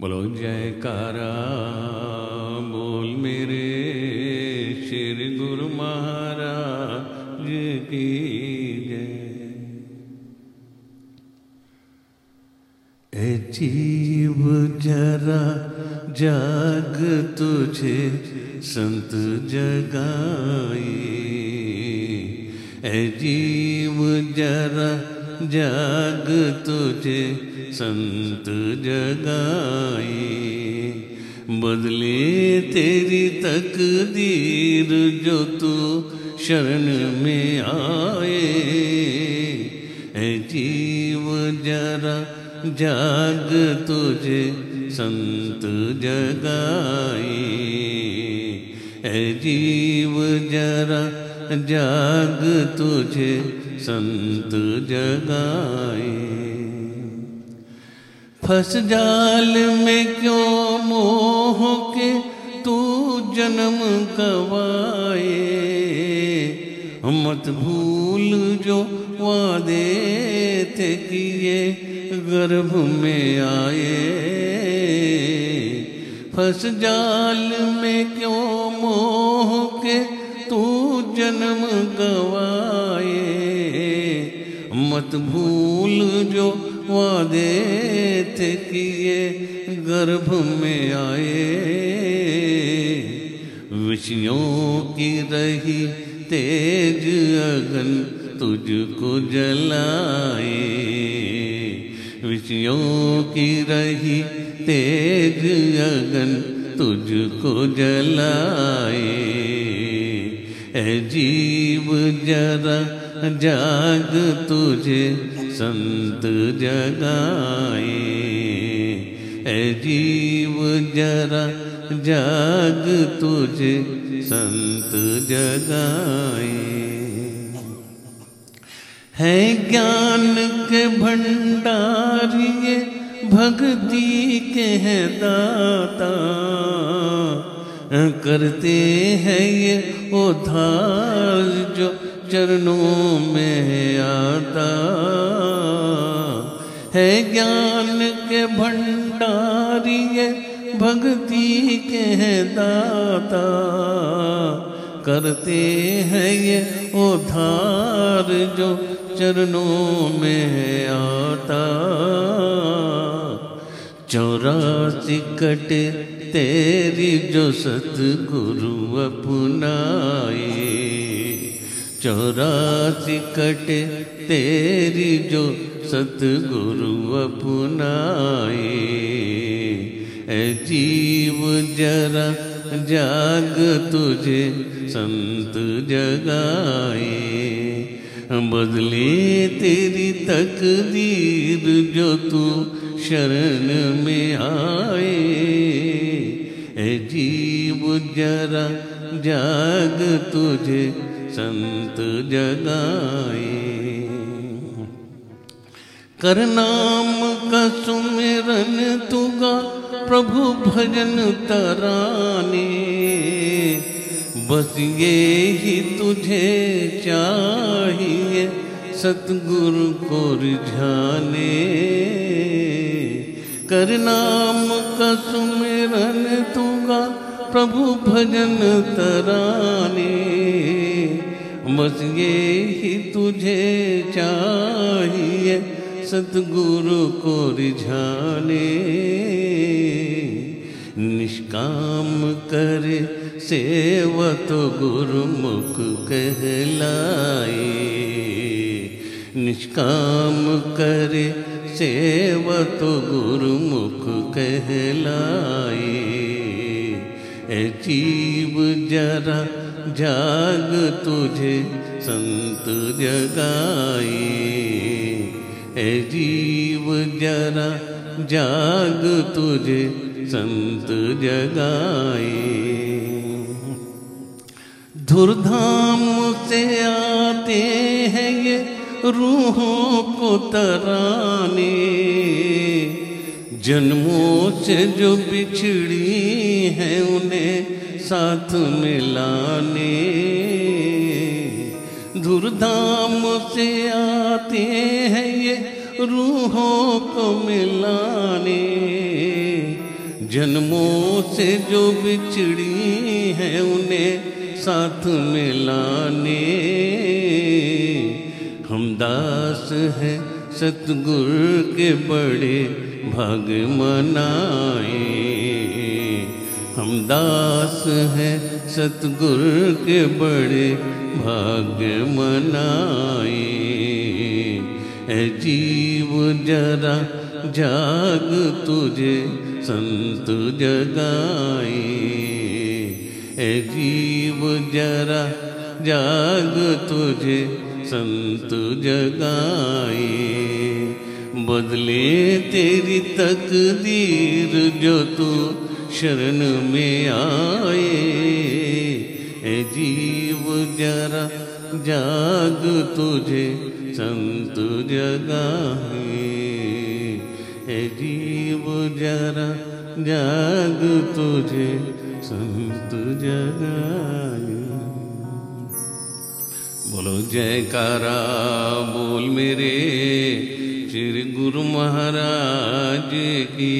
बोलो, जयकारा, बोल मेरे श्री गुरु महाराज की जय। जीव, जरा जाग तुझे, संत जगाए ए जीव, जरा जाग तुझे संत जगाए बदले तेरी तकदीर जो तू शरण में आए। ए जीव जरा जाग तुझे संत जगाए ए जीव जरा जाग तुझे संत जगाए। फंस जाल में क्यों मोह के तू जन्म कवाए? मत भूल जो वादे थे किए गर्भ में आए। फंस जाल में क्यों मोह के तू जन्म गवाए मत भूल जो वादे थे किए, गर्भ में आए। विषयों की रही तेज अगन तुझको जलाए। विषयों की रही तेज अगन तुझको जलाए। जीव जरा जाग तुझे, संत जगाए। ए जीव जरा जाग तुझे, संत जगाए। है ज्ञान के भंडारिये भक्ति के हैं दाता। करते हैं ये उधार जो चरणों में आता है ज्ञान के भंडारिये भक्ति के हैं दाता। करते हैं ये उधार जो चरणों में आता। चौरासी कटे तेरी जो सतगुरु अपनाए। चौरासी कटे तेरी जो सतगुरु अपनाए। ए जीव जरा जाग तुझे संत जगाए। बदले तेरी तकदीर जो तू शरण में आए। ए जीव जरा जाग तुझे संत जगाए। कर नाम का सुमिरन तुगा, प्रभु भजन तराने। बस ये ही तुझे चाहिए, सतगुरु को रिझाने। कर नाम का सुमिरन तुगा, प्रभु भजन तराने। बस ये ही तुझे चाहिए सतगुरु को रिझाने। निष्काम करे सेवा तो गुरुमुख कहलाए। निष्काम करे सेवा तो गुरुमुख कहलाए। ए जीव जरा, जाग तुझे संत जगाए ए जीव जरा, जाग तुझे संत जगाए धुरधाम से आते हैं ये रूहों को तराने। जन्मों से जो बिछड़ी है उन्हें साथ मिलाने। धुरधाम से आते हैं ये रूहों को मिलाने। जन्मों से जो बिछड़ी है उन्हें साथ मिलाने। हम दास हैं सतगुर के बड़े भाग मनाए। हम दास हैं सतगुर के बड़े भाग्य मनाए। ए जीव जरा जाग तुझे संत जगाए। ए जीव जरा जाग तुझे संत जगाए। बदले तेरी तकदीर जो तू शरण में आए। ए जीव जरा जाग तुझे, संत जगाए ए जीव जरा जाग तुझे, संत जगाए बोलो, जयकारा, बोल मेरे। श्री गुरु महाराज की